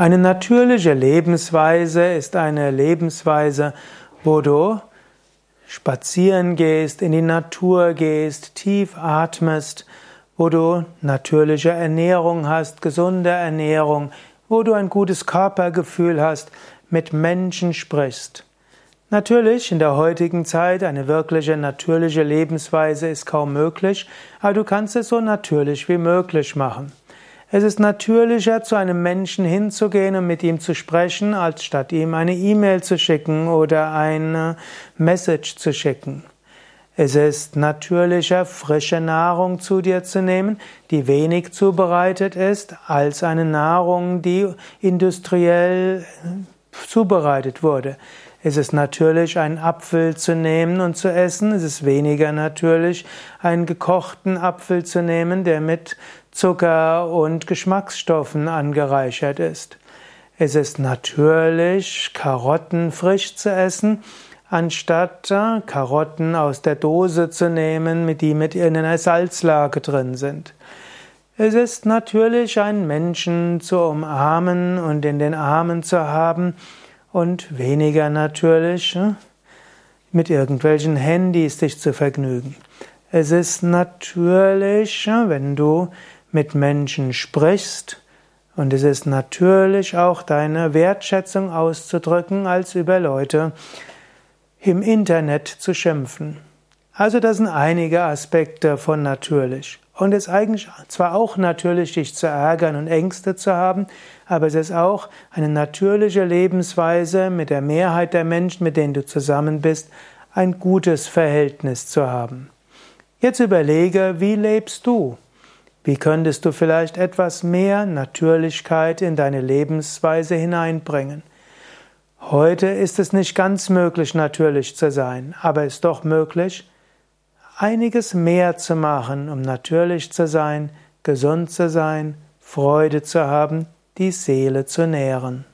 Eine natürliche Lebensweise ist eine Lebensweise, wo du spazieren gehst, in die Natur gehst, tief atmest, wo du natürliche Ernährung hast, gesunde Ernährung, wo du ein gutes Körpergefühl hast, mit Menschen sprichst. Natürlich, in der heutigen Zeit eine wirkliche natürliche Lebensweise ist kaum möglich, aber du kannst es so natürlich wie möglich machen. Es ist natürlicher, zu einem Menschen hinzugehen und mit ihm zu sprechen, als statt ihm eine E-Mail zu schicken oder eine Message zu schicken. Es ist natürlicher, frische Nahrung zu dir zu nehmen, die wenig zubereitet ist, als eine Nahrung, die industriell zubereitet wurde. Es ist natürlich, einen Apfel zu nehmen und zu essen. Es ist weniger natürlich, einen gekochten Apfel zu nehmen, der mit Zucker und Geschmacksstoffen angereichert ist. Es ist natürlich, Karotten frisch zu essen, anstatt äh, Karotten aus der Dose zu nehmen, die mit in einer Salzlage drin sind. Es ist natürlich, einen Menschen zu umarmen und in den Armen zu haben, und weniger natürlich hm, mit irgendwelchen Handys dich zu vergnügen. Es ist natürlich, hm, wenn du mit Menschen sprichst, und es ist natürlich auch deine Wertschätzung auszudrücken, als über Leute im Internet zu schimpfen. Also das sind einige Aspekte von natürlich. Und es ist eigentlich zwar auch natürlich, dich zu ärgern und Ängste zu haben, aber es ist auch eine natürliche Lebensweise mit der Mehrheit der Menschen, mit denen du zusammen bist, ein gutes Verhältnis zu haben. Jetzt überlege, wie lebst du? Wie könntest du vielleicht etwas mehr Natürlichkeit in deine Lebensweise hineinbringen? Heute ist es nicht ganz möglich, natürlich zu sein, aber es ist doch möglich, einiges mehr zu machen, um natürlich zu sein, gesund zu sein, Freude zu haben, die Seele zu nähren.